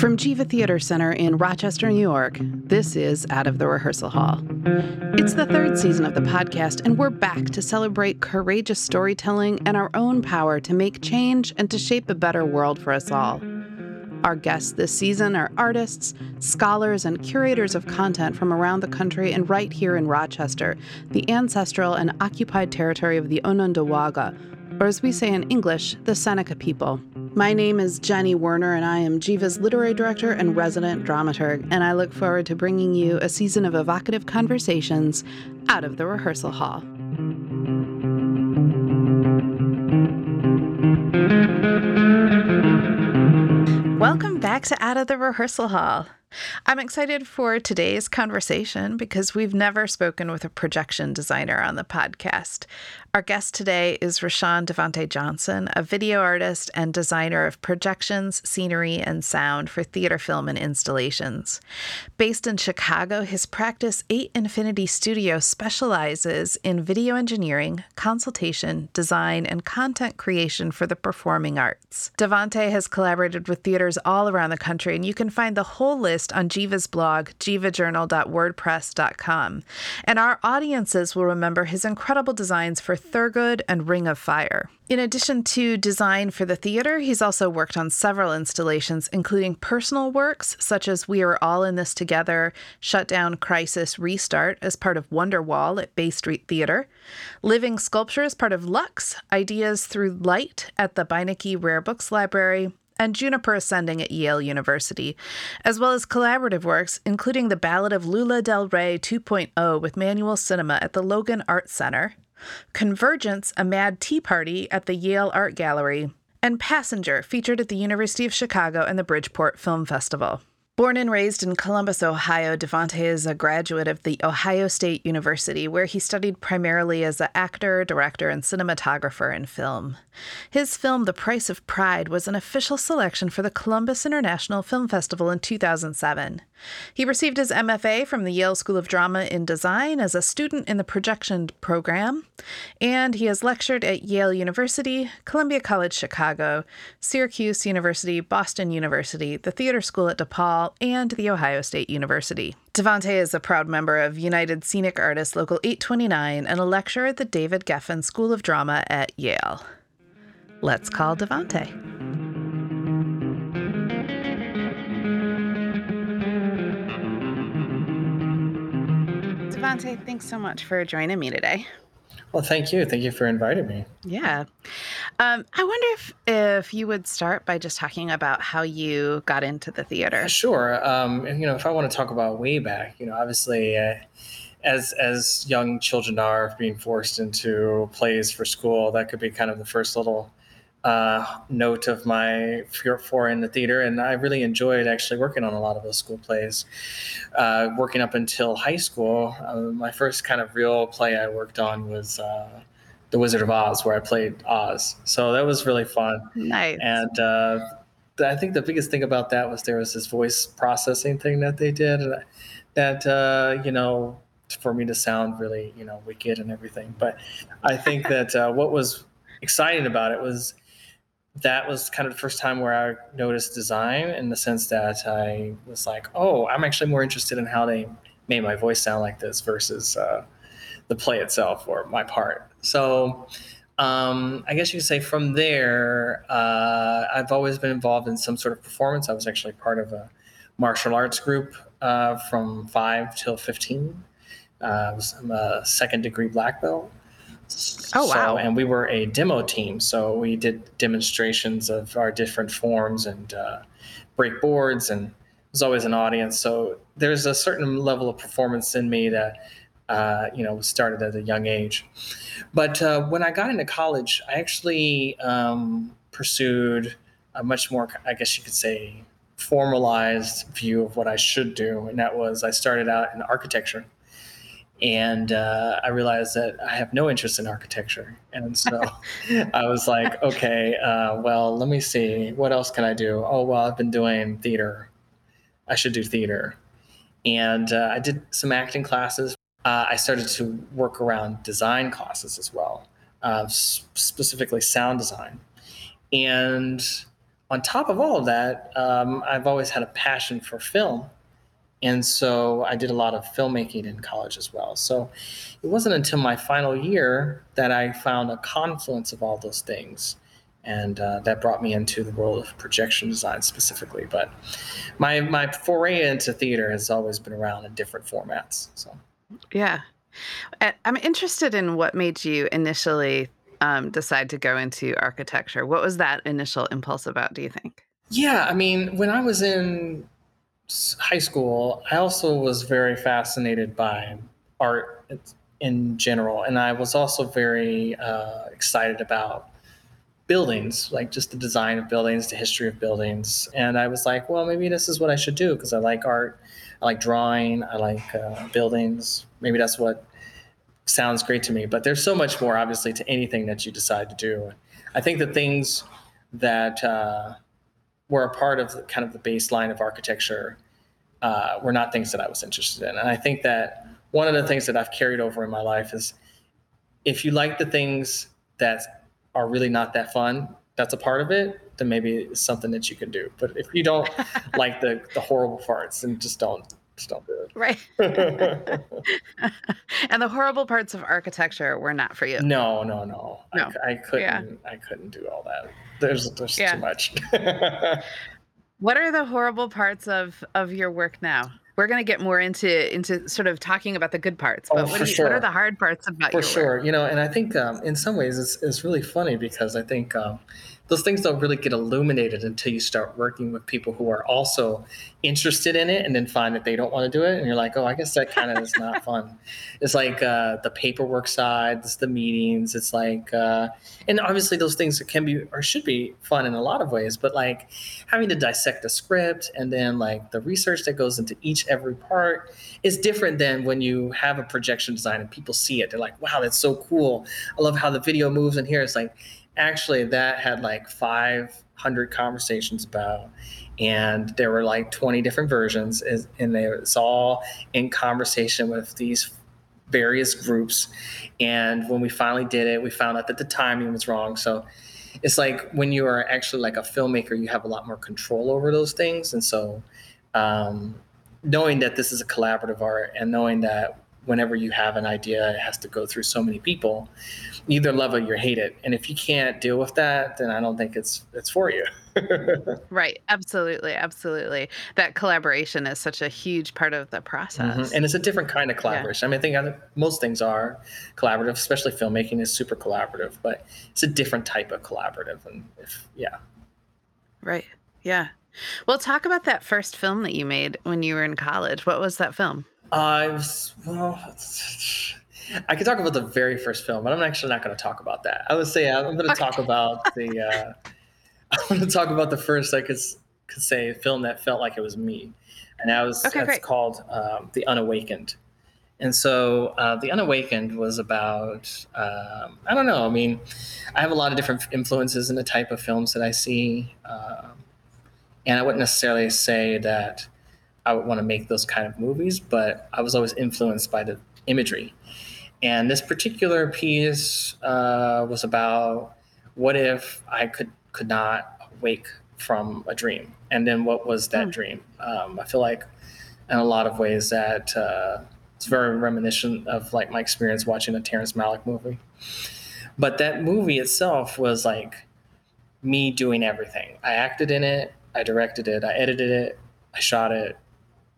From Geva Theater Center in Rochester, New York, this is Out of the Rehearsal Hall. It's the third season of the podcast, and we're back to celebrate courageous storytelling and our own power to make change and to shape a better world for us all. Our guests this season are artists, scholars, and curators of content from around the country and right here in Rochester, the ancestral and occupied territory of the Onondaga, or as we say in English, the Seneca people. My name is Jenny Werner, and I am Geva's literary director and resident dramaturg, and I look forward to bringing you a season of evocative conversations out of the rehearsal hall. Welcome back to Out of the Rehearsal Hall. I'm excited for today's conversation because we've never spoken with a projection designer on the podcast. Our guest today is Rasean Davonte Johnson, a video artist and designer of projections, scenery, and sound for theater, film, and installations. Based in Chicago, his practice, 8 Infinity Studio, specializes in video engineering, consultation, design, and content creation for the performing arts. Davonte has collaborated with theaters all around the country, and you can find the whole list on Geva's blog, gevajournal.wordpress.com, And our audiences will remember his incredible designs for Thurgood and Ring of Fire. In addition to design for the theater, he's also worked on several installations, including personal works such as We Are All in This Together, Shutdown Crisis Restart as part of Wonderwall at Bay Street Theater, Living Sculpture as part of Lux, Ideas Through Light at the Beinecke Rare Books Library, and Juniper Ascending at Yale University, as well as collaborative works, including The Ballad of Lula Del Ray 2.0 with Manual Cinema at the Logan Art Center, Convergence, a Mad Tea Party at the Yale Art Gallery, and Passenger, featured at the University of Chicago and the Bridgeport Film Festival. Born and raised in Columbus, Ohio, Davonte is a graduate of the Ohio State University, where he studied primarily as an actor, director, and cinematographer in film. His film, The Price of Pride, was an official selection for the Columbus International Film Festival in 2007. He received his MFA from the Yale School of Drama in Design as a student in the projection program, and he has lectured at Yale University, Columbia College Chicago, Syracuse University, Boston University, the Theater School at DePaul, and The Ohio State University. Davonte is a proud member of United Scenic Artists Local 829 and a lecturer at the David Geffen School of Drama at Yale. Let's call Davonte. Davonte, thanks so much for joining me today. Well, thank you. Thank you for inviting me. Yeah. Um, I wonder if if you would start by just talking about how you got into the theater. Sure. Um, and, you know, if I want to talk about way back, you know, obviously, uh, as as young children are being forced into plays for school, that could be kind of the first little uh, note of my four in the theater, and I really enjoyed actually working on a lot of those school plays. Uh, working up until high school, uh, my first kind of real play I worked on was uh, The Wizard of Oz, where I played Oz. So that was really fun. Nice. And uh, I think the biggest thing about that was there was this voice processing thing that they did, that uh, you know for me to sound really you know wicked and everything. But I think that what was exciting about it was that was kind of the first time where I noticed design in the sense that I was like, oh, I'm actually more interested in how they made my voice sound like this versus uh, the play itself or my part. So um, I guess you could say from there, uh, I've always been involved in some sort of performance. I was actually part of a martial arts group uh, from five till 15. Uh, I was, I'm a second degree black belt. Oh wow! So, and we were a demo team, so we did demonstrations of our different forms and uh, break boards, and there's always an audience. So there's a certain level of performance in me that uh, you know started at a young age. But uh, when I got into college, I actually um, pursued a much more, I guess you could say, formalized view of what I should do, and that was I started out in architecture and uh, I realized that I have no interest in architecture, and so I was like, okay, uh, well, let me see, what else can I do? Oh, well, I've been doing theater. I should do theater, and uh, I did some acting classes. Uh, I started to work around design classes as well, uh, specifically sound design, and on top of all of that, um, I've always had a passion for film. And so I did a lot of filmmaking in college as well. So it wasn't until my final year that I found a confluence of all those things. And uh, that brought me into the world of projection design specifically. But my, my foray into theater has always been around in different formats. So, yeah. I'm interested in what made you initially um, decide to go into architecture? What was that initial impulse about, do you think? Yeah, I mean, when I was in high school, I also was very fascinated by art in general. And I was also very uh, excited about buildings, like just the design of buildings, the history of buildings. And I was like, well, maybe this is what I should do because I like art, I like drawing, I like uh, buildings. Maybe that's what sounds great to me. But there's so much more, obviously, to anything that you decide to do. I think the things that uh, were a part of the, kind of the baseline of architecture uh, were not things that I was interested in. And I think that one of the things that I've carried over in my life is if you like the things that are really not that fun, that's a part of it, then maybe it's something that you can do. But if you don't like the, the horrible parts, then just don't don't it. Right. and the horrible parts of architecture were not for you. No, no, no. no. I, I couldn't. Yeah. I couldn't do all that. There's there's yeah. too much. what are the horrible parts of of your work now? We're going to get more into into sort of talking about the good parts, but oh, what, you, sure. what, are the hard parts about for your sure? Work? You know, and I think um, in some ways it's it's really funny because I think um, those things don't really get illuminated until you start working with people who are also interested in it and then find that they don't want to do it and you're like oh i guess that kind of is not fun. It's like uh, the paperwork side it's the meetings it's like uh, and obviously those things can be or should be fun in a lot of ways but like having to dissect a script and then like the research that goes into each every part is different than when you have a projection design and people see it they're like wow that's so cool. I love how the video moves in here. It's like actually that had like 500 conversations about and there were like 20 different versions and they was all in conversation with these various groups. And when we finally did it we found out that the timing was wrong. So it's like when you are actually like a filmmaker you have a lot more control over those things. And so um, knowing that this is a collaborative art and knowing that whenever you have an idea, it has to go through so many people. You either love it or hate it. And if you can't deal with that, then I don't think it's it's for you. right. Absolutely. Absolutely. That collaboration is such a huge part of the process. Mm-hmm. And it's a different kind of collaboration. Yeah. I mean, I think most things are collaborative, especially filmmaking is super collaborative, but it's a different type of collaborative. And if, yeah. Right. Yeah. Well, talk about that first film that you made when you were in college. What was that film? I was well. I could talk about the very first film, but I'm actually not going to talk about that. I would say I'm going to talk about the. Uh, I'm going to talk about the first I could could say film that felt like it was me, and that was okay, that's great. called um, The Unawakened. And so uh, The Unawakened was about um, I don't know. I mean, I have a lot of different influences in the type of films that I see, um, and I wouldn't necessarily say that I would want to make those kind of movies, but I was always influenced by the imagery. And this particular piece uh, was about what if I could could not wake from a dream, and then what was that mm. dream? Um, I feel like in a lot of ways that uh, it's very reminiscent of like my experience watching a Terrence Malick movie. But that movie itself was like me doing everything. I acted in it, I directed it, I edited it, I shot it,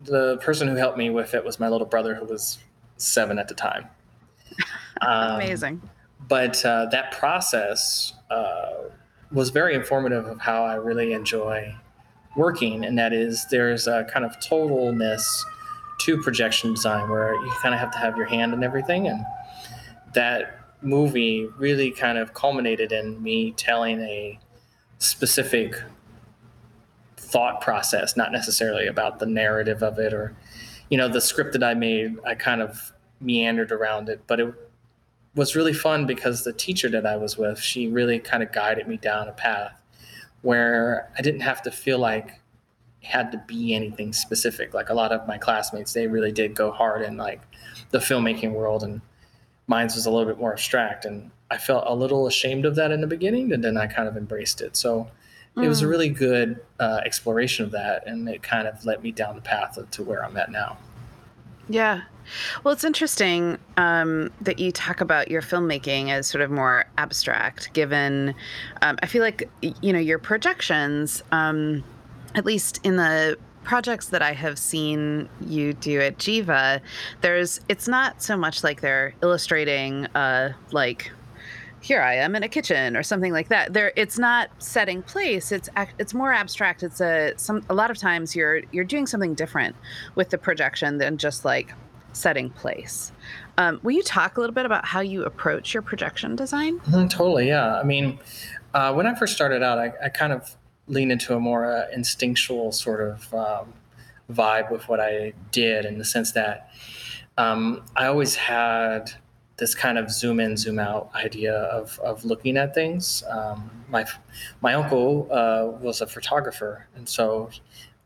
the person who helped me with it was my little brother who was seven at the time. Um, Amazing. But uh, that process uh, was very informative of how I really enjoy working, and that is there's a kind of totalness to projection design where you kind of have to have your hand in everything, and that movie really kind of culminated in me telling a specific thought process, not necessarily about the narrative of it or, you know, the script that I made, I kind of meandered around it, but it was really fun because the teacher that I was with, she really kind of guided me down a path where I didn't have to feel like it had to be anything specific. Like a lot of my classmates, they really did go hard in like the filmmaking world and mine's was a little bit more abstract and I felt a little ashamed of that in the beginning and then I kind of embraced it. So. It was a mm. really good uh, exploration of that, and it kind of led me down the path of, to where I'm at now. Yeah. Well, it's interesting um, that you talk about your filmmaking as sort of more abstract, given um, I feel like, you know, your projections, um, at least in the projects that I have seen you do at Geva, there's, it's not so much like they're illustrating, uh, like, here I am in a kitchen or something like that. There, it's not setting place. It's it's more abstract. It's a some a lot of times you're you're doing something different with the projection than just like setting place. Um, will you talk a little bit about how you approach your projection design? Mm, totally, yeah. I mean, uh, when I first started out, I, I kind of leaned into a more uh, instinctual sort of um, vibe with what I did in the sense that um, I always had this kind of zoom in, zoom out idea of, of looking at things. Um, my my uncle uh, was a photographer, and so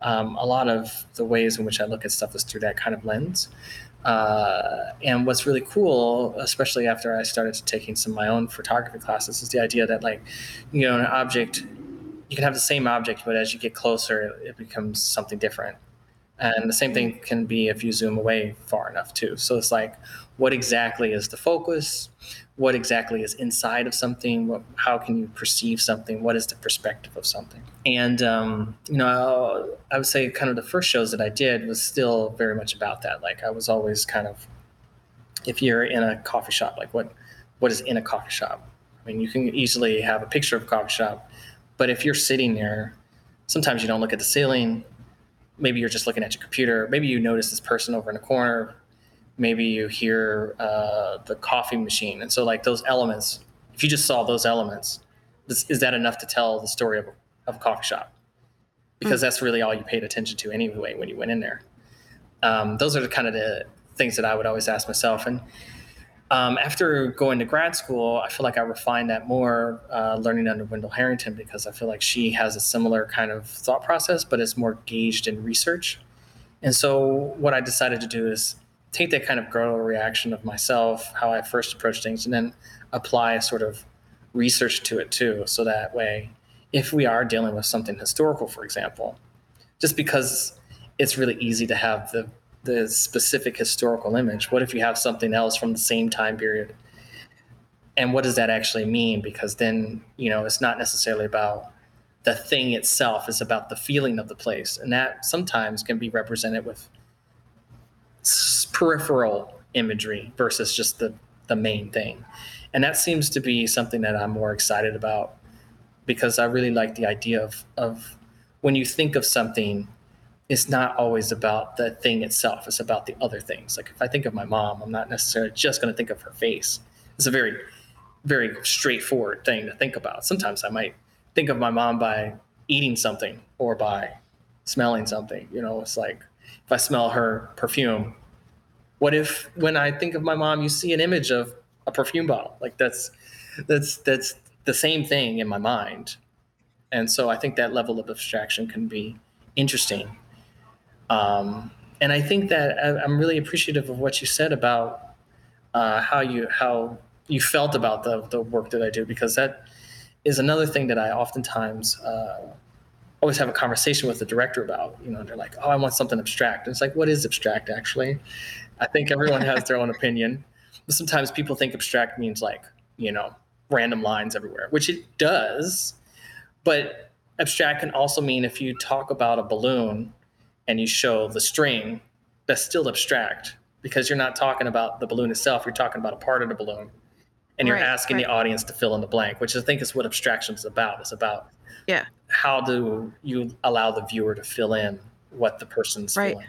um, a lot of the ways in which I look at stuff is through that kind of lens. Uh, and what's really cool, especially after I started taking some of my own photography classes, is the idea that like, you know, an object, you can have the same object, but as you get closer, it becomes something different. And the same thing can be if you zoom away far enough too. So it's like, what exactly is the focus? what exactly is inside of something? What, how can you perceive something? What is the perspective of something? And um, you know i would say kind of the first shows that i did was still very much about that. Like i was always kind of if you're in a coffee shop like what what is in a coffee shop? I mean you can easily have a picture of a coffee shop but if you're sitting there sometimes you don't look at the ceiling. Maybe you're just looking at your computer. Maybe you notice this person over in the corner maybe you hear uh, the coffee machine. And so like those elements if you just saw those elements this, is that enough to tell the story of, of a coffee shop? Because mm-hmm. that's really all you paid attention to anyway when you went in there. Um, those are the kind of the things that i would always ask myself. And um, after going to grad school i feel like i refined that more uh, learning under Wendall Harrington because i feel like she has a similar kind of thought process but it's more gauged in research. And so what i decided to do is take that kind of grow reaction of myself, how I first approach things, and then apply a sort of research to it too. So that way, if we are dealing with something historical, for example, just because it's really easy to have the the specific historical image, what if you have something else from the same time period? And what does that actually mean? Because then, you know, it's not necessarily about the thing itself, it's about the feeling of the place. And that sometimes can be represented with peripheral imagery versus just the the main thing. And that seems to be something that I'm more excited about because I really like the idea of of when you think of something, it's not always about the thing itself. It's about the other things. Like if I think of my mom, I'm not necessarily just going to think of her face. It's a very, very straightforward thing to think about. Sometimes I might think of my mom by eating something or by smelling something. You know, it's like if I smell her perfume, what if when I think of my mom, you see an image of a perfume bottle? Like that's that's that's the same thing in my mind. And so I think that level of abstraction can be interesting. Um, and I think that I'm really appreciative of what you said about uh, how you how you felt about the the work that I do because that is another thing that I oftentimes uh, always have a conversation with the director about. You know, they're like, "Oh, I want something abstract." And it's like, "What is abstract actually?" I think everyone has their own opinion. But sometimes people think abstract means like, you know, random lines everywhere, which it does. But abstract can also mean if you talk about a balloon and you show the string, that's still abstract because you're not talking about the balloon itself, you're talking about a part of the balloon. And you're asking right. the audience to fill in the blank, which I think is what abstraction is about. It's about yeah. how do you allow the viewer to fill in what the person's right. feeling.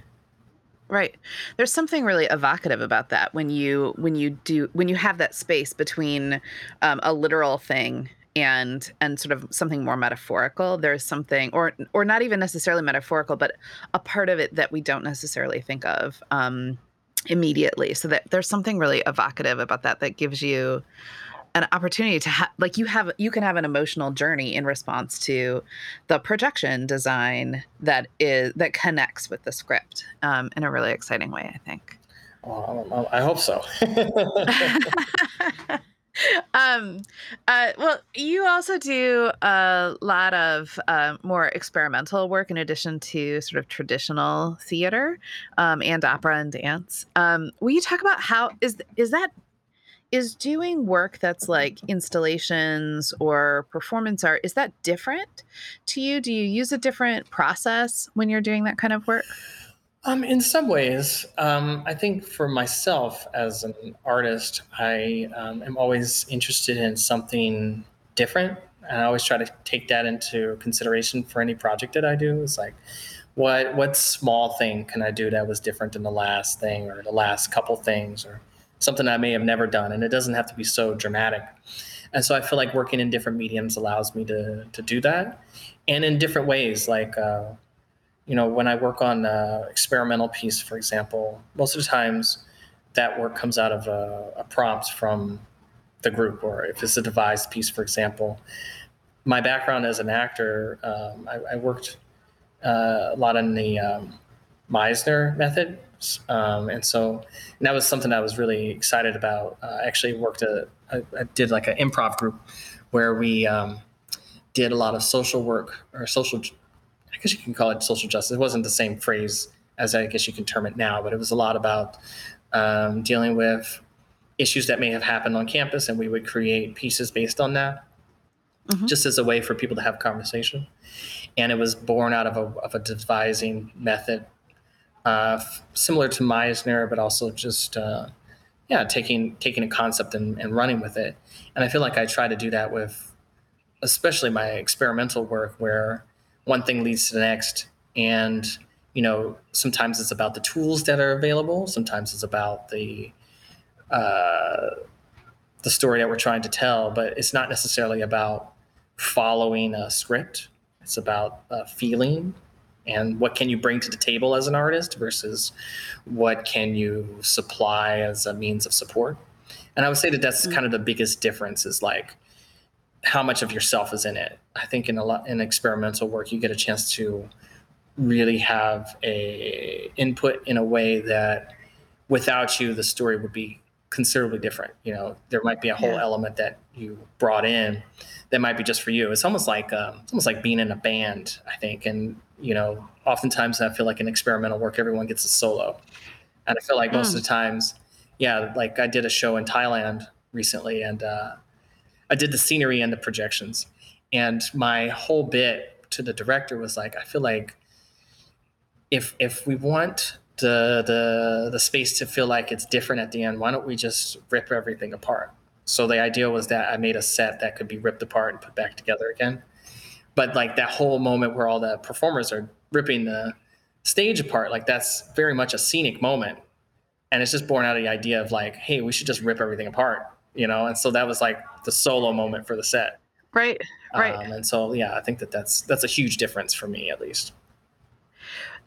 Right. There's something really evocative about that when you when you do when you have that space between um, a literal thing and and sort of something more metaphorical. There's something, or or not even necessarily metaphorical, but a part of it that we don't necessarily think of um, immediately. So that there's something really evocative about that that gives you an opportunity to have like you have you can have an emotional journey in response to the projection design that is that connects with the script um, in a really exciting way i think. Well, i hope so. Um, uh, well, you also do a lot of uh, more experimental work in addition to sort of traditional theater um, and opera and dance. Um, will you talk about how is is that is doing work that's like installations or performance art is that different to you? Do you use a different process when you're doing that kind of work? Um, in some ways, um, I think for myself as an artist, I um, am always interested in something different, and I always try to take that into consideration for any project that I do. It's like, what what small thing can I do that was different than the last thing or the last couple things or something I may have never done, and it doesn't have to be so dramatic. And so I feel like working in different mediums allows me to to do that, and in different ways, like. Uh, you know, when I work on an experimental piece, for example, most of the times that work comes out of a, a prompt from the group, or if it's a devised piece, for example. My background as an actor, um, I, I, worked uh, a lot in the um, Meisner method, um, and so and that was something I was really excited about. Uh, I actually worked a, I, I did like an improv group where we um, did a lot of social work or social I guess you can call it social justice. It wasn't the same phrase as I guess you can term it now, but it was a lot about um, dealing with issues that may have happened on campus, and we would create pieces based on that, mm-hmm. just as a way for people to have conversation. And it was born out of a, of a devising method, uh, similar to Meisner, but also just uh, yeah, taking taking a concept and, and running with it. And I feel like I try to do that with, especially my experimental work, where one thing leads to the next. And you know sometimes it's about the tools that are available. Sometimes it's about the uh, the story that we're trying to tell but it's not necessarily about following a script. It's about uh, feeling and what can you bring to the table as an artist versus what can you supply as a means of support and i would say that that's mm-hmm. kind of the biggest difference is like how much of yourself is in it. I think in a lot in experimental work, you get a chance to really have a input in a way that without you, the story would be considerably different. You know, there might be a whole yeah. element that you brought in that might be just for you. It's almost like um, it's almost like being in a band, I think. And you know, oftentimes I feel like in experimental work, everyone gets a solo, and I feel like most mm. of the times, yeah, like I did a show in Thailand recently, and uh, I did the scenery and the projections. And my whole bit to the director was like, I feel like if if we want the the the space to feel like it's different at the end, why don't we just rip everything apart? So the idea was that I made a set that could be ripped apart and put back together again. But like that whole moment where all the performers are ripping the stage apart, like that's very much a scenic moment. And it's just born out of the idea of like, hey, we should just rip everything apart you know and so that was like the solo moment for the set right right um, and so yeah i think that that's that's a huge difference for me at least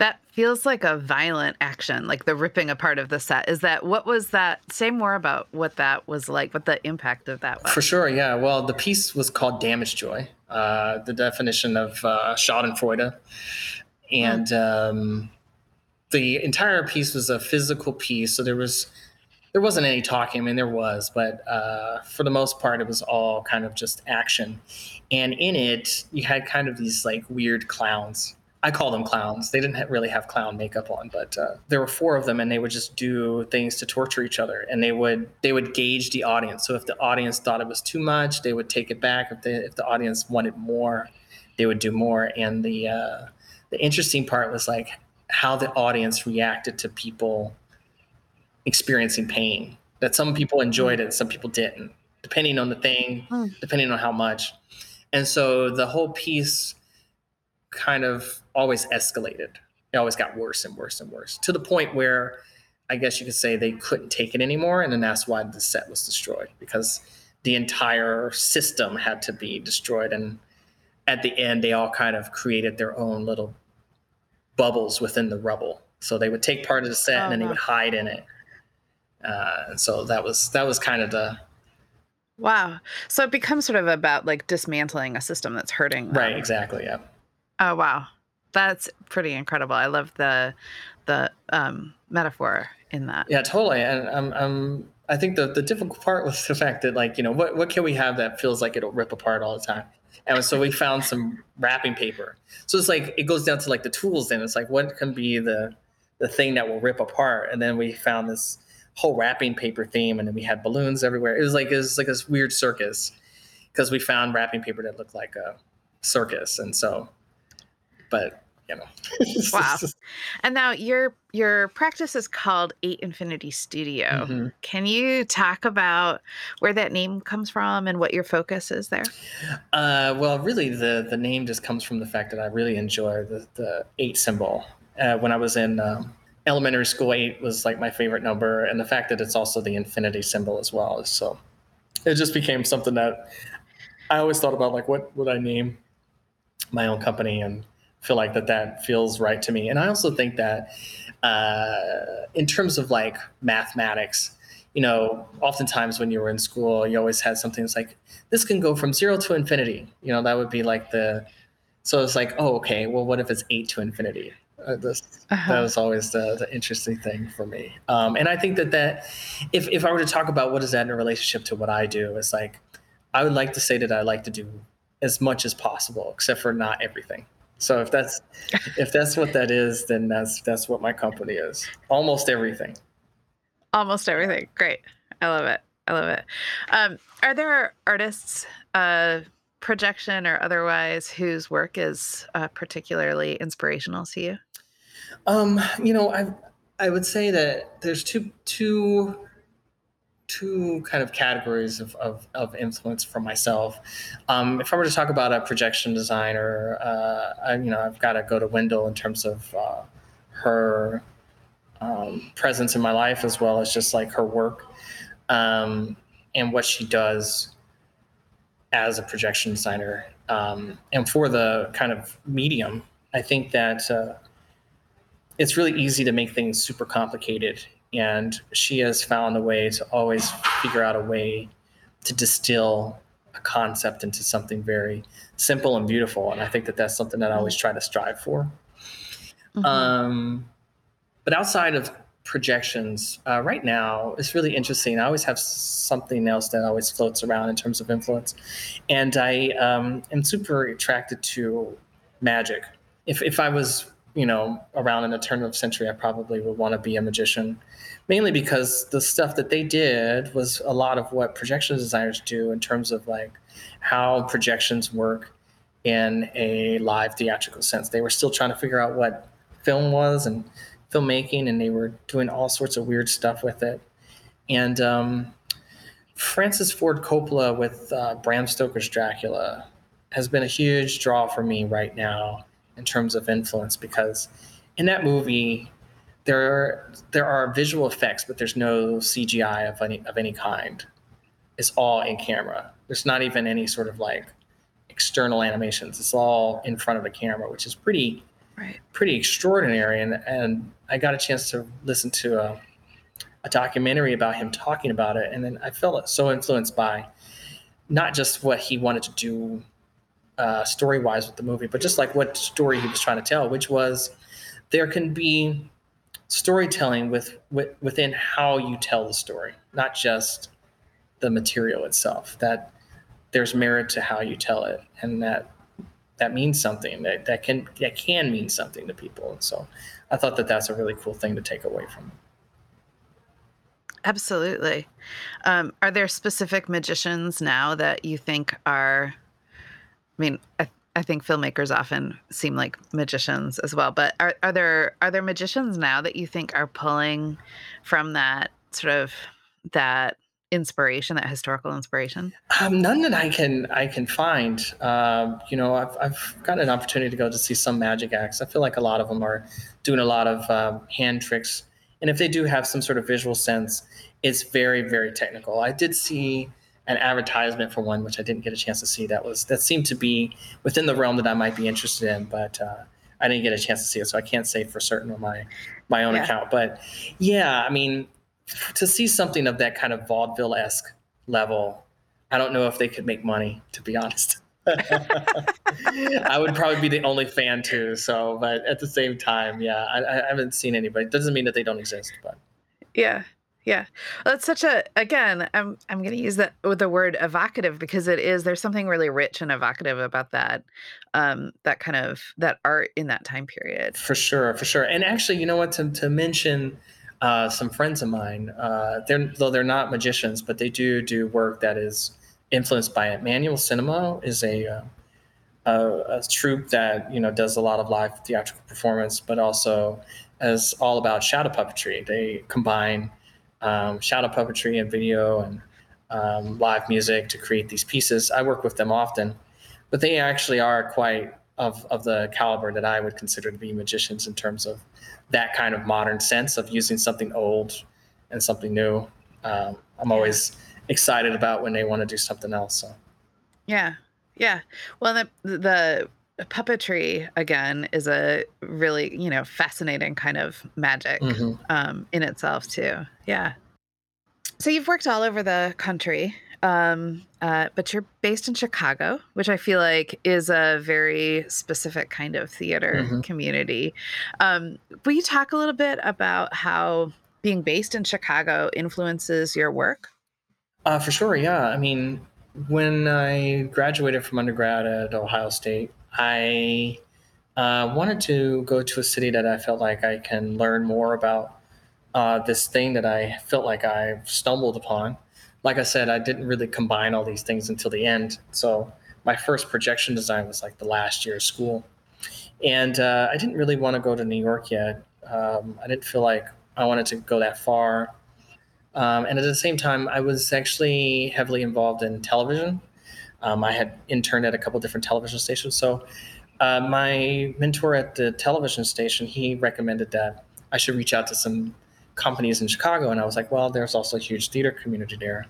that feels like a violent action like the ripping apart of the set is that what was that say more about what that was like what the impact of that was for sure yeah well the piece was called damage joy uh, the definition of uh, schadenfreude and mm. um, the entire piece was a physical piece so there was there wasn't any talking. I mean, there was, but uh, for the most part, it was all kind of just action. And in it, you had kind of these like weird clowns. I call them clowns. They didn't ha- really have clown makeup on, but uh, there were four of them, and they would just do things to torture each other. And they would they would gauge the audience. So if the audience thought it was too much, they would take it back. If the if the audience wanted more, they would do more. And the uh, the interesting part was like how the audience reacted to people experiencing pain. That some people enjoyed it, some people didn't, depending on the thing, mm. depending on how much. And so the whole piece kind of always escalated. It always got worse and worse and worse to the point where I guess you could say they couldn't take it anymore. And then that's why the set was destroyed because the entire system had to be destroyed. And at the end, they all kind of created their own little bubbles within the rubble. So they would take part of the set oh, and then they would hide in it uh, so that was that was kind of the wow. So it becomes sort of about like dismantling a system that's hurting. Them. Right. Exactly. Yeah. Oh wow, that's pretty incredible. I love the the um, metaphor in that. Yeah, totally. And I'm, I'm I think the, the difficult part was the fact that like, you know, what, what can we have that feels like it'll rip apart all the time? And so we found some wrapping paper. So it's like it goes down to like the tools then. It's like what can be the the thing that will rip apart? And then we found this whole wrapping paper theme and then we had balloons everywhere. It was like it was like this weird circus because we found wrapping paper that looked like a circus. And so but you know. wow. And now your your practice is called Eight Infinity Studio. Mm-hmm. Can you talk about where that name comes from and what your focus is there? Uh, well, really, the the name just comes from the fact that I really enjoy the the eight symbol. Uh, when I was in um, elementary school, eight was like my favorite number, and the fact that it's also the infinity symbol as well. So it just became something that I always thought about, like, what would I name my own company and feel like that that feels right to me. And I also think that uh, in terms of like mathematics, you know, oftentimes when you were in school, you always had something that's like, this can go from zero to infinity. You know, that would be like the, so it's like, oh, okay, well, what if it's eight to infinity? Uh, this, uh-huh. That was always the, the interesting thing for me. Um, and I think that that, if, if I were to talk about what is that in a relationship to what I do, it's like, I would like to say that I like to do as much as possible, except for not everything. So if that's if that's what that is, then that's that's what my company is. Almost everything. Almost everything. Great. I love it. I love it. Um, are there artists, uh, projection or otherwise, whose work is uh, particularly inspirational to you? Um, you know, I I would say that there's two two two kind of categories of, of, of influence for myself. Um, if I were to talk about a projection designer, uh, I, you know, I've got to go to Wendall in terms of uh, her um, presence in my life, as well as just like her work um, and what she does as a projection designer. Um, and for the kind of medium, I think that uh, it's really easy to make things super complicated and she has found a way to always figure out a way to distill a concept into something very simple and beautiful and i think that that's something that i always try to strive for. Mm-hmm. um, but outside of projections uh, right now it's really interesting. I always have something else that always floats around in terms of influence and i um, am super attracted to magic. If, if i was you know, around in the turn of the century, I probably would want to be a magician, mainly because the stuff that they did was a lot of what projection designers do in terms of like how projections work in a live theatrical sense. They were still trying to figure out what film was and filmmaking, and they were doing all sorts of weird stuff with it. And um, Francis Ford Coppola with uh, Bram Stoker's Dracula has been a huge draw for me right now in terms of influence because in that movie there are, there are visual effects, but there's no CGI of any of any kind. It's all in camera. There's not even any sort of like external animations. It's all in front of the camera, which is pretty right. pretty extraordinary. And and I got a chance to listen to a, a documentary about him talking about it, and then I felt so influenced by not just what he wanted to do uh, story wise with the movie, but just like what story he was trying to tell, which was there can be storytelling with, with within how you tell the story, not just the material itself. That there's merit to how you tell it, and that that means something. That that can that can mean something to people. And so, I thought that that's a really cool thing to take away from. Absolutely. Um, are there specific magicians now that you think are mean, I, I think filmmakers often seem like magicians as well. But are, are there are there magicians now that you think are pulling from that sort of that inspiration, that historical inspiration? Um, none that I can I can find. Um, you know, I've I've got an opportunity to go to see some magic acts. I feel like a lot of them are doing a lot of um, hand tricks, and if they do have some sort of visual sense, it's very very technical. I did see an advertisement for one, which I didn't get a chance to see. That was that seemed to be within the realm that I might be interested in, but uh, I didn't get a chance to see it, so I can't say for certain on my my own yeah. account. But yeah, I mean, to see something of that kind of vaudeville esque level, I don't know if they could make money. To be honest. I would probably be the only fan too. So, but at the same time, yeah, I, I haven't seen anybody. It doesn't mean that they don't exist, but yeah, yeah. That's such a again, I'm I'm going to use that with the word evocative because it is there's something really rich and evocative about that um that kind of that art in that time period. For sure, for sure. And actually, you know what to to mention uh, some friends of mine, uh, they're though they're not magicians, but they do do work that is influenced by it. Manual Cinema is a uh, a, a troupe that you know does a lot of live theatrical performance, but also is all about shadow puppetry. They combine um, shadow puppetry and video and um, live music to create these pieces. I work with them often, but they actually are quite of, of the caliber that I would consider to be magicians in terms of that kind of modern sense of using something old and something new. Um, I'm always excited about when they want to do something else. So. Yeah, yeah. Well, the the puppetry again is a really you know fascinating kind of magic mm-hmm. um, in itself too. Yeah. So you've worked all over the country, um, uh, but you're based in Chicago, which I feel like is a very specific kind of theater mm-hmm. community. Um, will you talk a little bit about how being based in Chicago influences your work? Uh, for sure, yeah. I mean, when I graduated from undergrad at Ohio State, I uh, wanted to go to a city that I felt like I can learn more about uh, this thing that I felt like I stumbled upon. Like I said, I didn't really combine all these things until the end. So my first projection design was like the last year of school. And uh, I didn't really want to go to New York yet. Um, I didn't feel like I wanted to go that far. Um, and at the same time, I was actually heavily involved in television. Um, I had interned at a couple different television stations. So uh, my mentor at the television station, he recommended that I should reach out to some companies in Chicago. And I was like, well, there's also a huge theater community there.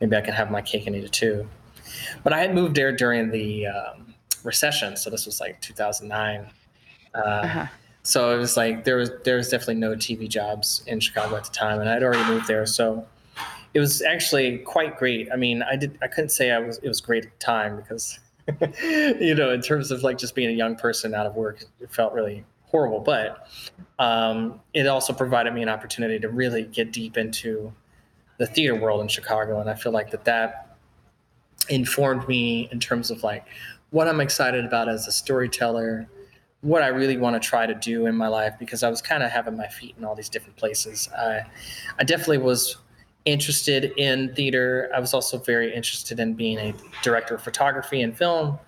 Maybe I can have my cake and eat it too. But I had moved there during the um, recession. So this was like 2009. Uh, uh-huh. So it was like there was there was definitely no TV jobs in Chicago at the time, and I'd already moved there. So it was actually quite great. I mean, I did I couldn't say I was it was great at the time because you know in terms of like just being a young person out of work, it felt really horrible. But um, it also provided me an opportunity to really get deep into the theater world in Chicago, and I feel like that that informed me in terms of like what I'm excited about as a storyteller what I really want to try to do in my life because I was kind of having my feet in all these different places. I, I definitely was interested in theater. I was also very interested in being a director of photography and film.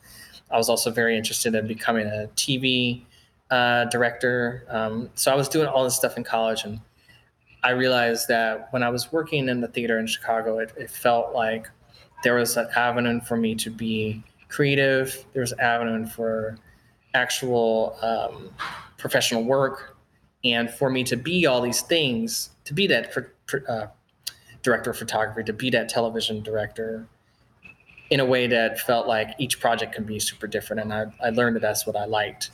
I was also very interested in becoming a TV uh, director. Um, so I was doing all this stuff in college, and I realized that when I was working in the theater in Chicago, it, it felt like there was an avenue for me to be creative. There was an avenue for actual um, professional work and for me to be all these things to be that uh, director of photography to be that television director in a way that felt like each project can be super different and i, I learned that that's what i liked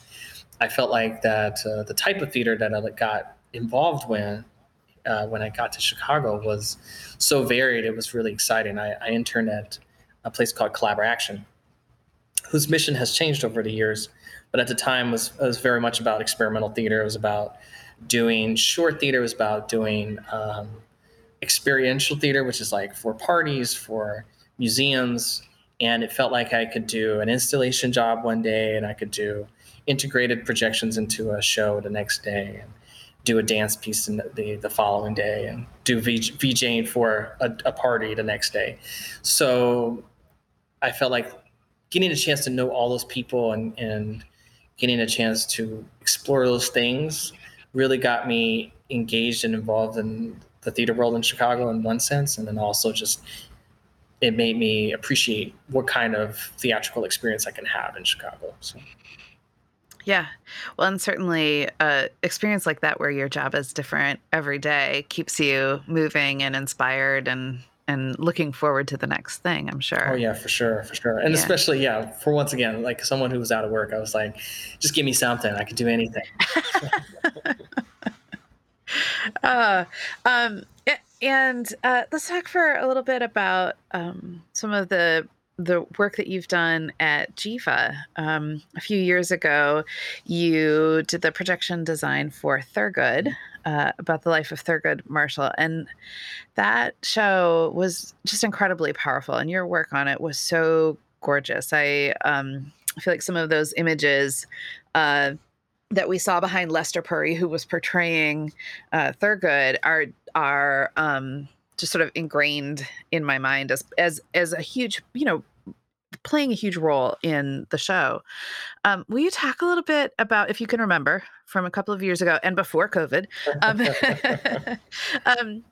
i felt like that uh, the type of theater that i got involved with uh, when i got to chicago was so varied it was really exciting I, I interned at a place called Collaboraction whose mission has changed over the years but at the time was was very much about experimental theater. It was about doing short theater. It was about doing um, experiential theater, which is like for parties, for museums, and it felt like I could do an installation job one day, and I could do integrated projections into a show the next day, and do a dance piece in the, the, following day, and do VJ, VJing for a, a party the next day. So I felt like getting a chance to know all those people and and getting a chance to explore those things really got me engaged and involved in the theater world in Chicago in one sense, and then also just it made me appreciate what kind of theatrical experience I can have in Chicago. So. Yeah. Well, and certainly a uh, experience like that where your job is different every day keeps you moving and inspired and and looking forward to the next thing i'm sure oh yeah for sure for sure and yeah. especially yeah for once again like someone who was out of work i was like just give me something i could do anything uh, um, and uh, let's talk for a little bit about um, some of the the work that you've done at Geva. Um, a few years ago, you did the projection design for Thurgood, uh, about the life of Thurgood Marshall. And that show was just incredibly powerful. And your work on it was so gorgeous. I, um, I feel like some of those images uh, that we saw behind Lester Purry, who was portraying uh, Thurgood, are are um, just sort of ingrained in my mind as as as a huge, you know, playing a huge role in the show. Um, will you talk a little bit about, if you can remember, from a couple of years ago and before COVID? Um, um,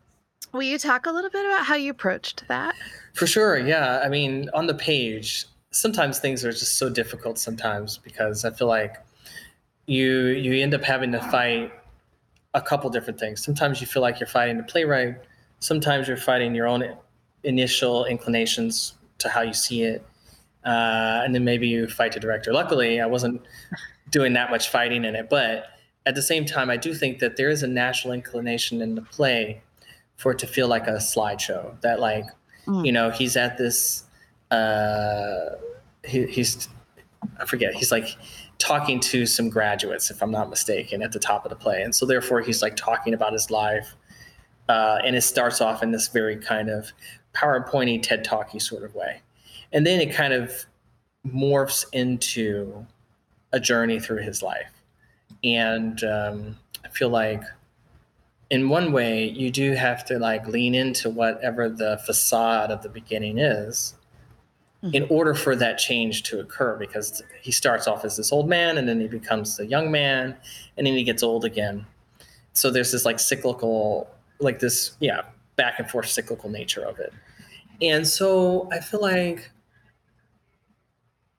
will you talk a little bit about how you approached that? For sure. Yeah. I mean, on the page, sometimes things are just so difficult sometimes because I feel like you you end up having to fight a couple different things. Sometimes you feel like you're fighting the playwright. Sometimes you're fighting your own initial inclinations to how you see it uh, and then maybe you fight the director. Luckily, I wasn't doing that much fighting in it, but at the same time, I do think that there is a natural inclination in the play for it to feel like a slideshow. That like, mm. you know, he's at this. Uh, he, he's I forget. He's like talking to some graduates, if I'm not mistaken, at the top of the play, and so therefore he's like talking about his life. Uh, and it starts off in this very kind of PowerPointy, TED Talky sort of way and then it kind of morphs into a journey through his life and um, i feel like in one way you do have to like lean into whatever the facade of the beginning is mm-hmm. in order for that change to occur because he starts off as this old man and then he becomes a young man and then he gets old again so there's this like cyclical like this yeah back and forth cyclical nature of it and so i feel like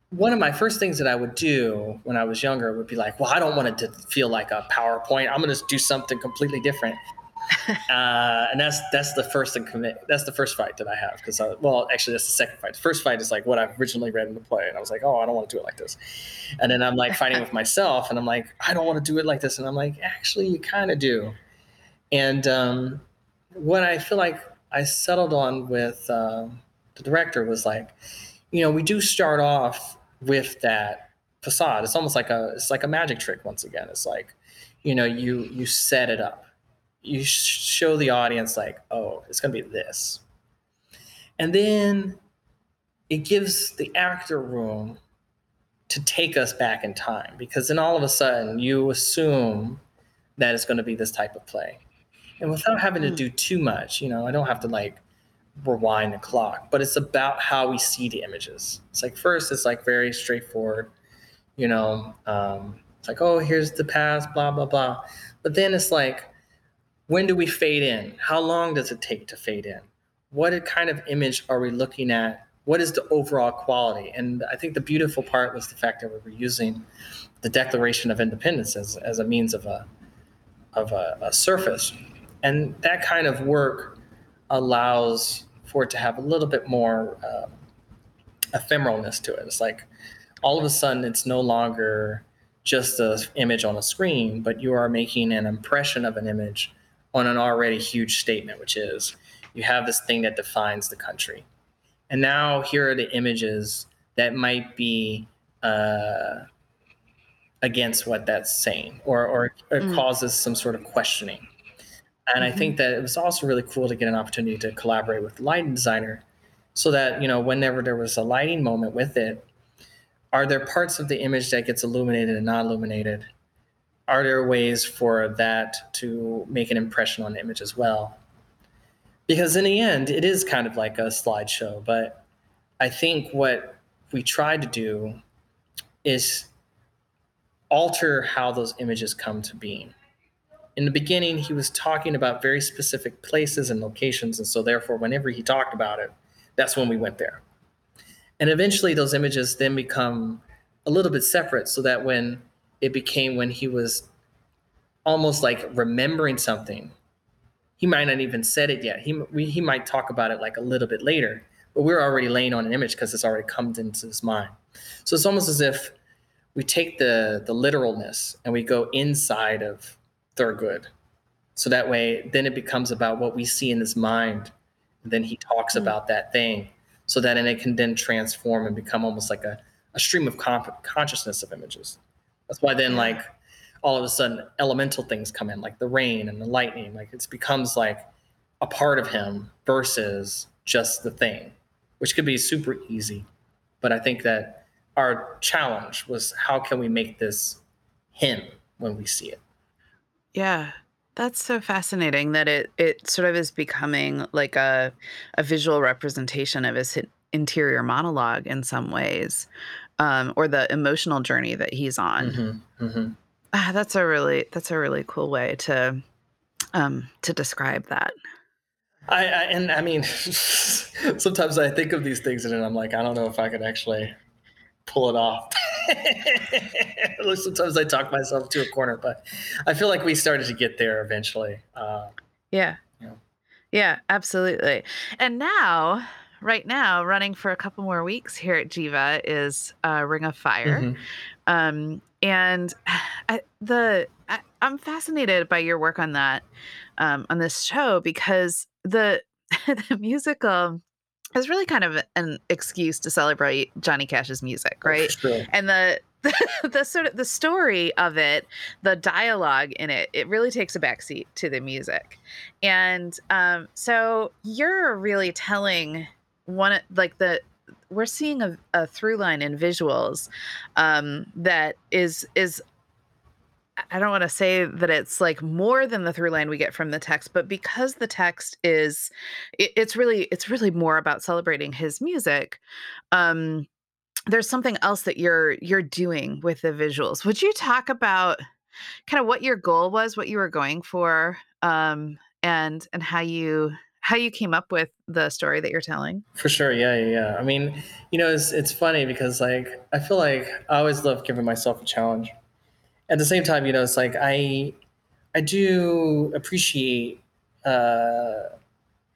one of my first things that I would do when I was younger would be like, well, I don't want it to feel like a PowerPoint. I'm going to do something completely different. uh, and that's that's the first and commit. That's the first fight that I have because well, actually, that's the second fight. The first fight is like what I originally read in the play, and I was like, oh, I don't want to do it like this. And then I'm like fighting with myself, and I'm like, I don't want to do it like this, and I'm like, actually, you kind of do. And um, what I feel like I settled on with uh, the director was like, you know, we do start off with that facade. It's almost like a it's like a magic trick once again. It's like, you know, you you set it up. You show the audience like, oh, it's going to be this. And then it gives the actor room to take us back in time because then all of a sudden you assume that it's going to be this type of play. And without having to hmm. do too much, you know, I don't have to like rewind the clock, but it's about how we see the images. It's like first, it's like very straightforward, you know, um, it's like, oh, here's the past, blah, blah, blah. But then it's like, when do we fade in? How long does it take to fade in? What kind of image are we looking at? What is the overall quality? And I think the beautiful part was the fact that we were using the Declaration of Independence as, as a means of a of a, a surface. And that kind of work allows for it to have a little bit more uh, ephemeralness to it. It's like all of a sudden it's no longer just an image on a screen, but you are making an impression of an image on an already huge statement, which is you have this thing that defines the country. And now here are the images that might be uh, against what that's saying or, or, or mm. causes some sort of questioning. And mm-hmm. I think that it was also really cool to get an opportunity to collaborate with the lighting designer so that, you know, whenever there was a lighting moment with it, are there parts of the image that gets illuminated and not illuminated? Are there ways for that to make an impression on the image as well? Because in the end, it is kind of like a slideshow, but I think what we tried to do is alter how those images come to being in the beginning, he was talking about very specific places and locations. And so, therefore, whenever he talked about it, that's when we went there. And eventually, those images then become a little bit separate so that when it became when he was almost like remembering something, he might not even said it yet. He, we, he might talk about it like a little bit later, but we're already laying on an image because it's already come into his mind. So it's almost as if we take the the literalness and we go inside of Thurgood. So that way, then it becomes about what we see in his mind. And then he talks mm-hmm. about that thing so that and it can then transform and become almost like a, a stream of comp- consciousness of images. That's why then, like, all of a sudden elemental things come in, like the rain and the lightning. Like it becomes like a part of him versus just the thing, which could be super easy. But I think that our challenge was how can we make this him when we see it? Yeah. That's so fascinating that it it sort of is becoming like a a visual representation of his interior monologue in some ways, um, or the emotional journey that he's on. Mm-hmm, mm-hmm. Ah, that's a really that's a really cool way to um, to describe that. I, I and I mean, sometimes I think of these things and I'm like, I don't know if I could actually pull it off. Sometimes I talk myself to a corner, but I feel like we started to get there eventually. Uh, yeah. yeah. Yeah, absolutely. And now, right now, running for a couple more weeks here at Geva is uh, Ring of Fire. Mm-hmm. Um, and I, the I, am fascinated by your work on that um, on this show because the the musical is really kind of an excuse to celebrate Johnny Cash's music, oh, right? Sure. And the, the, the sort of the story of it, the dialogue in it, it really takes a backseat to the music. And um, so you're really telling one like the we're seeing a, a through line in visuals um, that is is I don't want to say that it's like more than the through line we get from the text, but because the text is, it, it's really, it's really more about celebrating his music. Um, there's something else that you're you're doing with the visuals. Would you talk about kind of what your goal was, what you were going for, um, and and how you how you came up with the story that you're telling? For sure, yeah, yeah, yeah. I mean, you know, it's it's funny because like I feel like I always love giving myself a challenge at the same time, you know, it's like I I do appreciate uh,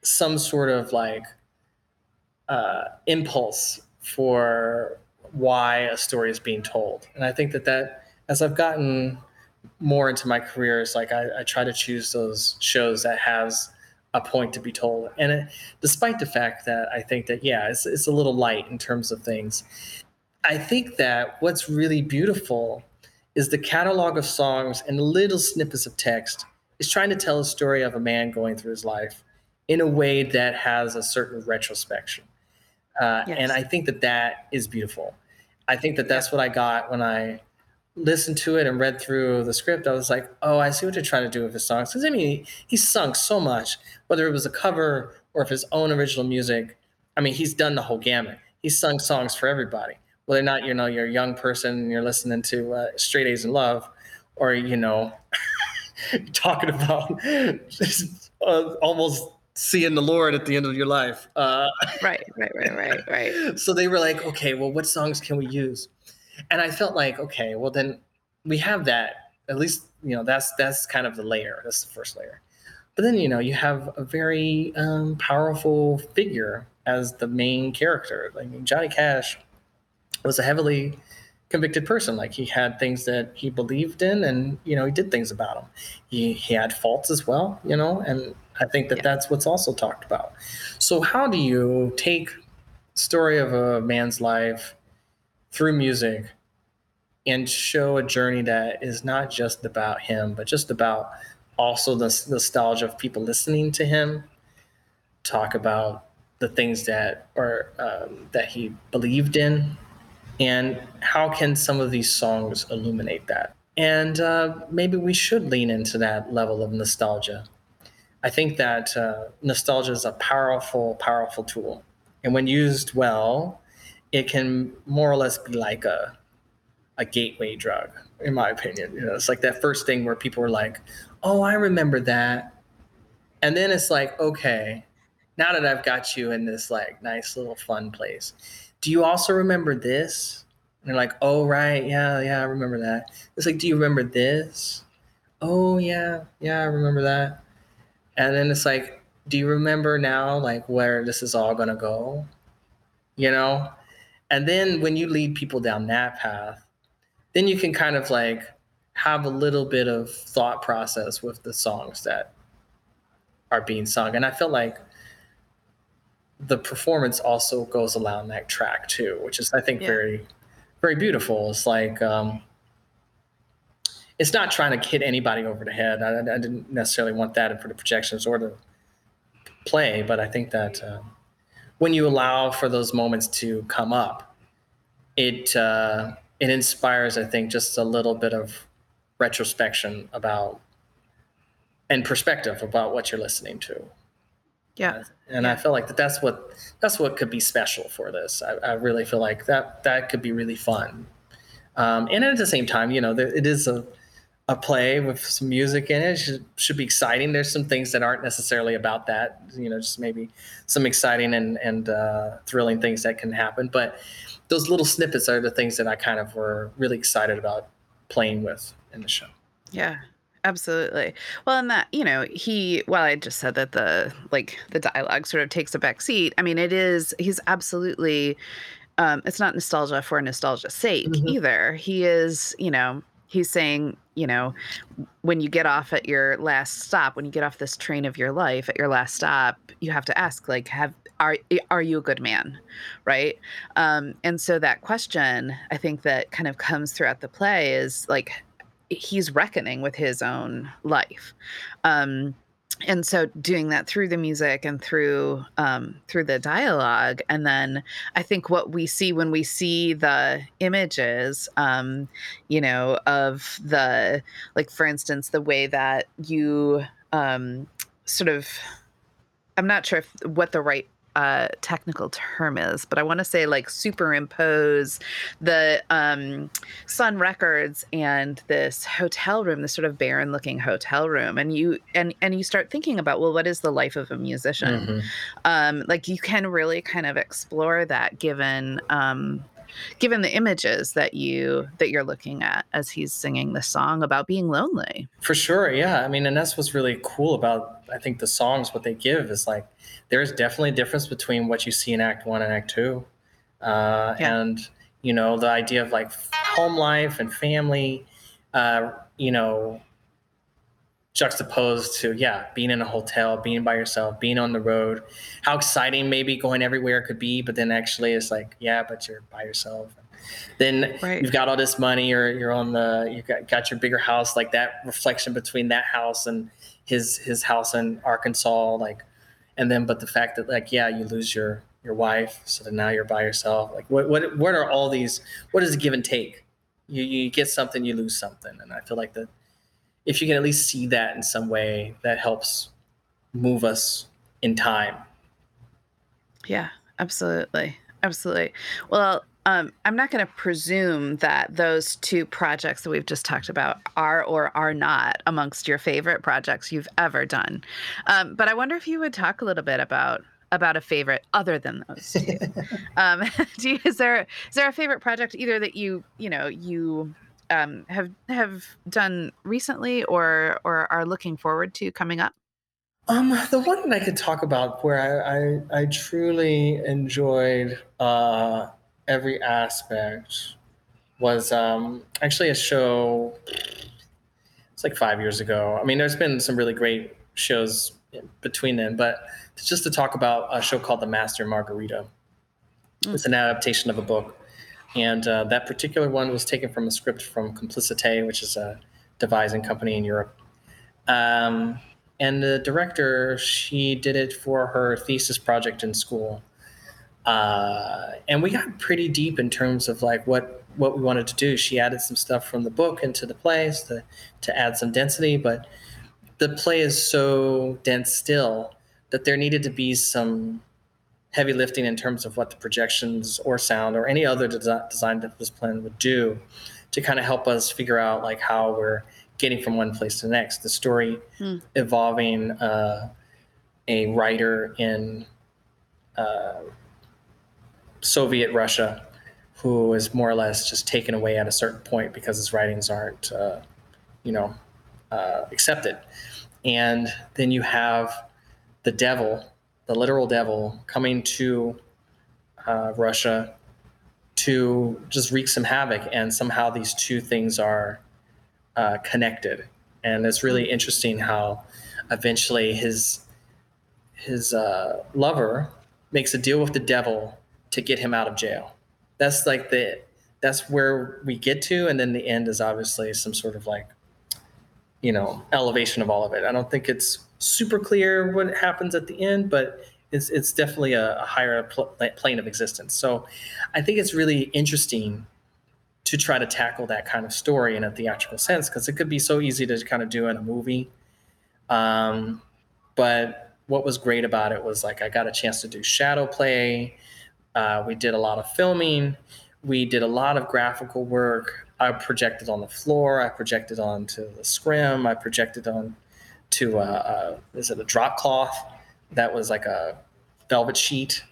some sort of like uh, impulse for why a story is being told, and I think that that as I've gotten more into my career, it's like I, I try to choose those shows that has a point to be told, and it, despite the fact that I think that yeah, it's it's a little light in terms of things. I think that what's really beautiful is the catalog of songs and little snippets of text is trying to tell a story of a man going through his life in a way that has a certain retrospection. Uh, yes. And I think that that is beautiful. I think that that's what I got when I listened to it and read through the script. I was like, oh, I see what you're trying to do with his songs. Because I mean, he, he's sung so much, whether it was a cover or if his own original music. I mean, he's done the whole gamut. He's sung songs for everybody whether or not you know you're a young person and you're listening to uh, Straight A's in Love, or you know, talking about uh, almost seeing the Lord at the end of your life. Uh, right, right, right, right, right. So they were like, okay, well, what songs can we use? And I felt like, okay, well then we have that. At least you know that's that's kind of the layer. That's the first layer. But then you know you have a very um, powerful figure as the main character. Like Johnny Cash was a heavily convicted person. Like he had things that he believed in, and you know he did things about them. He he had faults as well, you know, and I think that yeah. that's what's also talked about. So how do you take story of a man's life through music and show a journey that is not just about him, but just about also the nostalgia of people listening to him talk about the things that or um, that he believed in and how can some of these songs illuminate that? And uh, maybe we should lean into that level of nostalgia. I think that uh, nostalgia is a powerful, powerful tool. And when used well, it can more or less be like a, a gateway drug, in my opinion. You know, it's like that first thing where people are like, oh, I remember that. And then it's like, okay, now that I've got you in this like nice little fun place, do you also remember this? And they're like, oh, right. Yeah, yeah, I remember that. It's like, do you remember this? Oh, yeah, yeah, I remember that. And then it's like, do you remember now, like, where this is all to go? You know? And then when you lead people down that path, then you can kind of like have a little bit of thought process with the songs that are being sung. And I feel like the performance also goes along that track too, which is I think yeah. very very beautiful. It's like um, it's not trying to hit anybody over the head. I, I, didn't necessarily want that for the projections or the play, but I think that uh, when you allow for those moments to come up, it uh, it inspires, I think, just a little bit of retrospection about and perspective about what you're listening to. Yeah, and yeah. I feel like that that's what that's what could be special for this. I, I really feel like that that could be really fun. Um, and at the same time, you know, there, it is a a play with some music in it. it should, should be exciting. There's some things that aren't necessarily about that, you know, just maybe some exciting and and uh, thrilling things that can happen. But those little snippets are the things that I kind of were really excited about playing with in the show. Yeah, absolutely. Well, and that, you know, he, well, I just said that the, like, the dialogue sort of takes a back seat. I mean, it is, he's absolutely, um, it's not nostalgia for nostalgia's sake mm-hmm. either. He is, you know, he's saying, you know, when you get off at your last stop, when you get off this train of your life at your last stop, you have to ask, like, have, are, are you a good man? Right. Um, and so that question, I think that kind of comes throughout the play is like, he's reckoning with his own life. Um, and so doing that through the music and through um, through the dialogue and then i think what we see when we see the images um, you know of the like for instance the way that you um, sort of i'm not sure if, what the right uh, technical term is, but I want to say like superimpose the um, Sun Records and this hotel room, this sort of barren looking hotel room, and you and and you start thinking about well, what is the life of a musician? Mm-hmm. Um, like you can really kind of explore that given um, given the images that you that you're looking at as he's singing the song about being lonely. For sure yeah. I mean and that's what's really cool about i think the songs what they give is like there's definitely a difference between what you see in act one and act two. Uh, yeah. and you know the idea of like home life and family uh, you know juxtaposed to yeah being in a hotel being by yourself being on the road. How exciting maybe going everywhere could be but then actually it's like yeah but you're by yourself. Then right. you've got all this money or you're on the you've got, got your bigger house like that reflection between that house and his his house in arkansas like and then but the fact that like yeah you lose your your wife so then now you're by yourself. Like what what what are all these what is the give and take? You you get something you lose something and i feel like that if you can at least see that in some way, that helps move us in time. Yeah, absolutely. Absolutely. Well, um, I'm not going to presume that those two projects that we've just talked about are or are not amongst your favorite projects you've ever done. Um, but I wonder if you would talk a little bit about about a favorite other than those two. um, you, is there is there a favorite project either that you you know you um, have have done recently or or are looking forward to coming up? Um, the one that I could talk about where I I, I truly enjoyed uh, every aspect was um, actually a show. It's like five years ago. I mean, there's been some really great shows between then, but just to talk about a show called The Master Margarita. Mm. It's an adaptation of a book and uh, that particular one was taken from a script from Complicité, which is a devising company in Europe. Um, and the director, she did it for her thesis project in school. Uh, and we got pretty deep in terms of like what what we wanted to do. She added some stuff from the book into the plays to to add some density, but the play is so dense still that there needed to be some heavy lifting in terms of what the projections or sound or any other des- design discipline would do to kind of help us figure out like how we're getting from one place to the next. The story mm. evolving uh, a writer in uh, Soviet Russia who is more or less just taken away at a certain point because his writings aren't, uh, you know, uh, accepted. And then you have the devil the literal devil coming to uh, Russia to just wreak some havoc, and somehow these two things are uh, connected. And it's really interesting how eventually his his uh, lover makes a deal with the devil to get him out of jail. That's like the that's where we get to, and then the end is obviously some sort of like you know elevation of all of it. I don't think it's super clear what happens at the end, but it's it's definitely a, a higher pl- plane of existence. So I think it's really interesting to try to tackle that kind of story in a theatrical sense because it could be so easy to kind of do in a movie. Um, but what was great about it was like I got a chance to do shadow play. Uh, we did a lot of filming. We did a lot of graphical work. I projected on the floor. I projected onto the scrim. I projected on to a, uh, a is it a drop cloth? That was like a velvet sheet.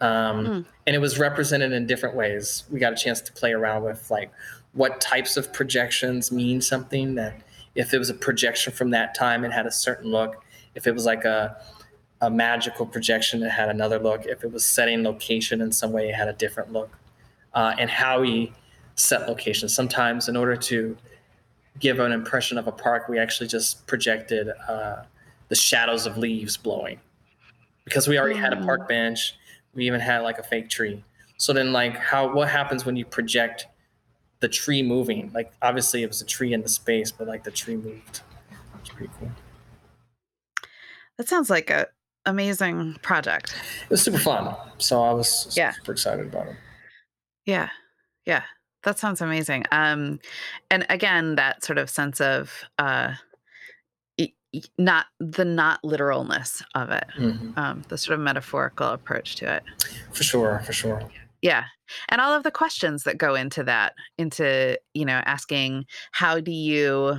Um, mm. and it was represented in different ways. We got a chance to play around with like what types of projections mean something that if it was a projection from that time it had a certain look. If it was like a a magical projection it had another look. If it was setting location in some way it had a different look. Uh, and how we set location. Sometimes in order to give an impression of a park, we actually just projected uh, the shadows of leaves blowing because we already had a park mm. bench. We even had like a fake tree. So then, like, how what happens when you project the tree moving? Like, obviously, it was a tree in the space, but like the tree moved. It's pretty cool. That sounds like a amazing project. It was super fun. So I was yeah. super excited about it. Yeah. Yeah. That sounds amazing. Um, and again, that sort of sense of uh, not the not literalness of it, mm-hmm. um, the sort of metaphorical approach to it. For sure, for sure. Yeah, and all of the questions that go into that, into you know, asking how do you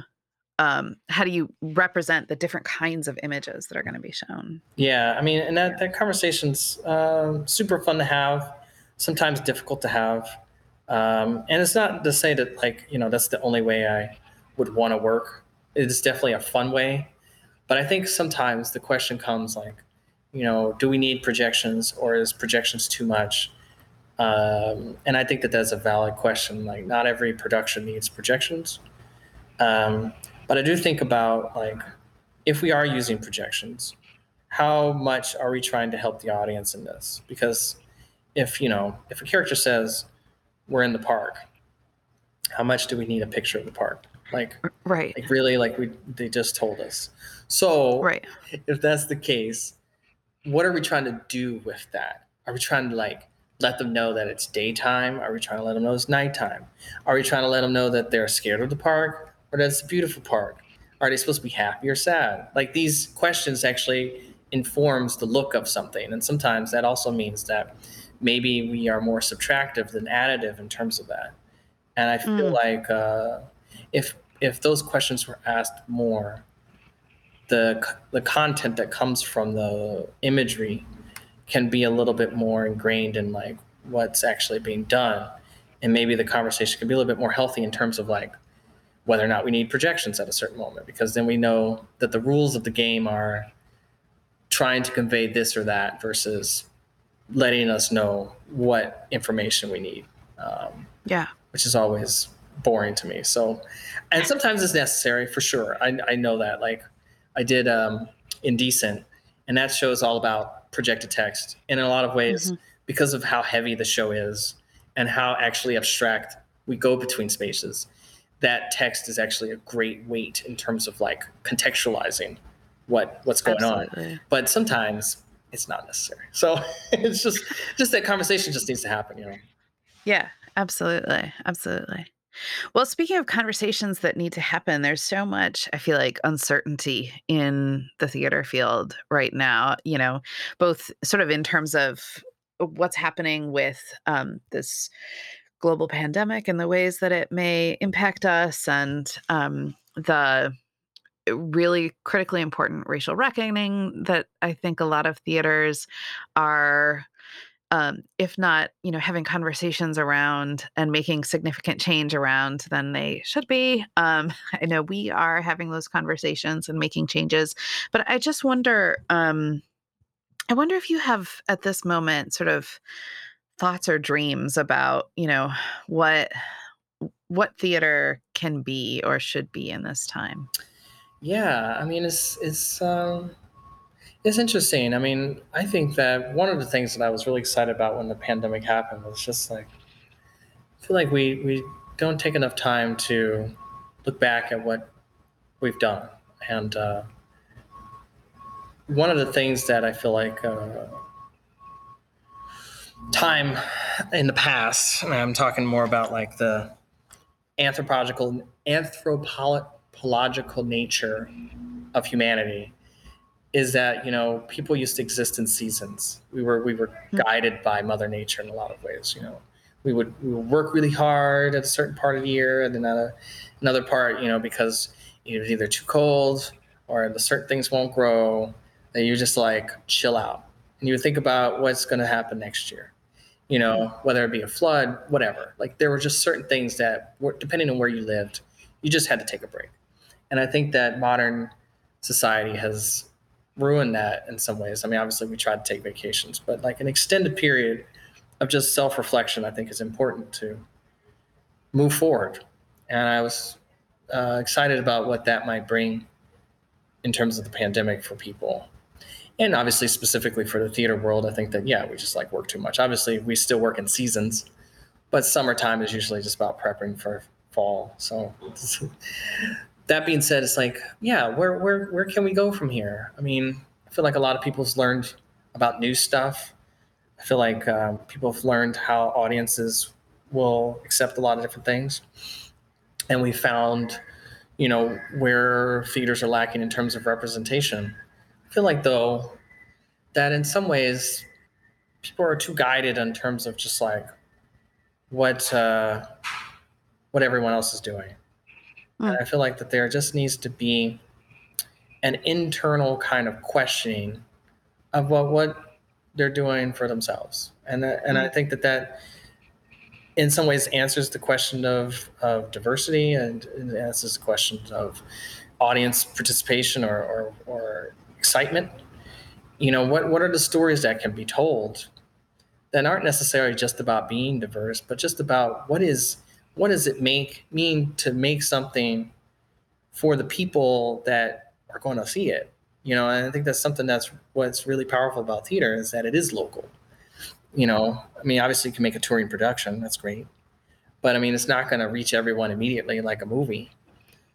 um, how do you represent the different kinds of images that are going to be shown? Yeah, I mean, and that that conversation's uh, super fun to have. Sometimes difficult to have. Um, and it's not to say that like you know that's the only way I would want to work. It's definitely a fun way, but I think sometimes the question comes like, you know, do we need projections or is projections too much? Um, and I think that that's a valid question. Like, not every production needs projections, um, but I do think about like if we are using projections, how much are we trying to help the audience in this? Because if you know, if a character says we're in the park. How much do we need a picture of the park? Like, right. Like really, like we they just told us. So, right. If that's the case, what are we trying to do with that? Are we trying to like let them know that it's daytime? Are we trying to let them know it's nighttime? Are we trying to let them know that they're scared of the park or that it's a beautiful park? Are they supposed to be happy or sad? Like these questions actually informs the look of something, and sometimes that also means that maybe we are more subtractive than additive in terms of that. And I feel mm. like uh, if if those questions were asked more, the the content that comes from the imagery can be a little bit more ingrained in like what's actually being done, and maybe the conversation can be a little bit more healthy in terms of like whether or not we need projections at a certain moment, because then we know that the rules of the game are trying to convey this or that versus letting us know what information we need. Um, yeah. Which is always boring to me. So, and sometimes it's necessary for sure. I, I know that. Like, I did um, Indecent, and that show is all about projected text. And in a lot of ways, mm-hmm. because of how heavy the show is and how actually abstract we go between spaces, that text is actually a great weight in terms of like contextualizing what what's going Absolutely. on. But sometimes it's not necessary. So it's just just that conversation just needs to happen, you know. Yeah, absolutely. Absolutely. Well, speaking of conversations that need to happen, there's so much, I feel like, uncertainty in the theater field right now, you know, both sort of in terms of what's happening with um, this global pandemic and the ways that it may impact us and um, the really critically important racial reckoning that I think a lot of theaters are um, if not, you know, having conversations around and making significant change around than they should be. Um, I know we are having those conversations and making changes, but I just wonder, um, I wonder if you have at this moment sort of thoughts or dreams about, you know, what what theater can be or should be in this time. Yeah, I mean, it's it's um, it's interesting. I mean, I think that one of the things that I was really excited about when the pandemic happened was just like I feel like we we don't take enough time to look back at what we've done. And uh, one of the things that I feel like uh, time in the past, and I'm talking more about like the anthropological anthropological nature of humanity is that you know people used to exist in seasons. We were we were hmm. guided by mother nature in a lot of ways you know. We would we would work really hard at a certain part of the year and another another part you know because it was either too cold or the certain things won't grow. That you just like chill out. And you think about what's going to happen next year you know whether it be a flood whatever. Like there were just certain things that were depending on where you lived you just had to take a break and i think that modern society has ruined that in some ways. I mean obviously we try to take vacations but like an extended period of just self-reflection i think is important to move forward. And i was uh, excited about what that might bring in terms of the pandemic for people. And obviously specifically for the theater world i think that yeah we just like work too much. Obviously we still work in seasons but summertime is usually just about prepping for fall. So that being said it's like yeah where where where can we go from here? I mean i feel like a lot of people's learned about new stuff. I feel like um, people have learned how audiences will accept a lot of different things. And we found you know where theaters are lacking in terms of representation. I feel like though that in some ways people are too guided in terms of just like what uh, what everyone else is doing. Mm. And I feel like that there just needs to be an internal kind of questioning of what what they're doing for themselves. And that, and I hmm. think that that in some ways answers the question of, of diversity and, and answers the question of audience participation or, or, or excitement you know what what are the stories that can be told that aren't necessarily just about being diverse but just about what is what does it make mean to make something for the people that are going to see it? You know and i think that's something that's what's really powerful about theater is that it is local. You know i mean obviously you can make a touring production that's great. But i mean it's not going to reach everyone immediately like a movie.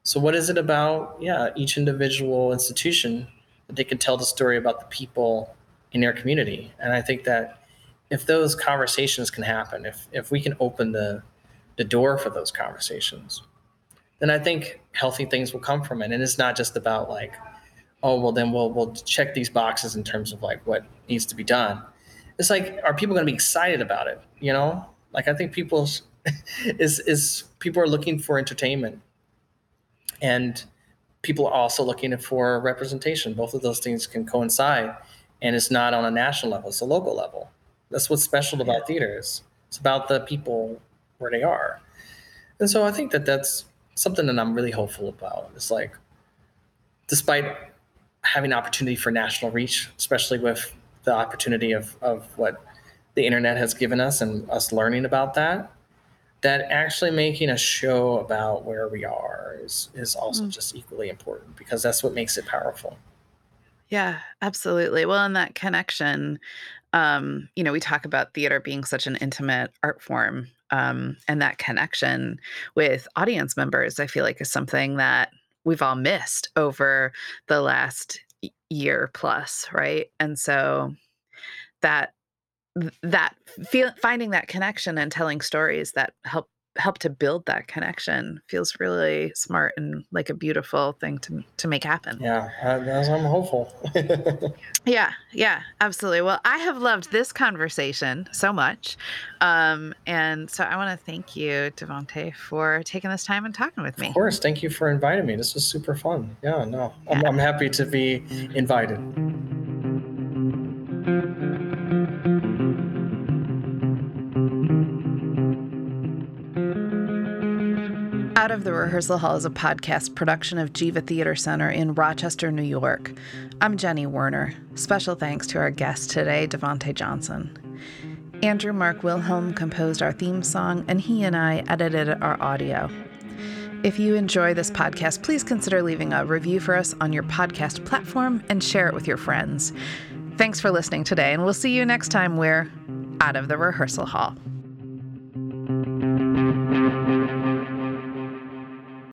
So what is it about yeah each individual institution that they can tell the story about the people in their community. And I think that if those conversations can happen, if if we can open the the door for those conversations, then I think healthy things will come from it. And it's not just about like, oh well, then we'll we'll check these boxes in terms of like what needs to be done. It's like, are people going to be excited about it? You know, like I think people is is people are looking for entertainment, and people are also looking for representation. Both of those things can coincide, and it's not on a national level; it's a local level. That's what's special about theaters. It's about the people where they are, and so I think that that's something that I'm really hopeful about. It's like, despite having opportunity for national reach, especially with the opportunity of of what the internet has given us and us learning about that that actually making a show about where we are is is also mm. just equally important because that's what makes it powerful. Yeah, absolutely. Well, and that connection, um, you know, we talk about theater being such an intimate art form, um, and that connection with audience members, I feel like is something that we've all missed over the last year plus, right? And so that that feel, finding that connection and telling stories that help help to build that connection feels really smart and like a beautiful thing to to make happen. Yeah, I'm hopeful. yeah, yeah, absolutely. Well, I have loved this conversation so much, um, and so I want to thank you, Davonte, for taking this time and talking with me. Of course, thank you for inviting me. This was super fun. Yeah, no, yeah. I'm, I'm happy to be invited. Out of the Rehearsal Hall is a podcast production of Geva Theater Center in Rochester, New York. I'm Jenny Werner. Special thanks to our guest today, Davonte Johnson. Andrew Mark Wilhelm composed our theme song, and he and I edited our audio. If you enjoy this podcast, please consider leaving a review for us on your podcast platform and share it with your friends. Thanks for listening today, and we'll see you next time we're out of the rehearsal hall.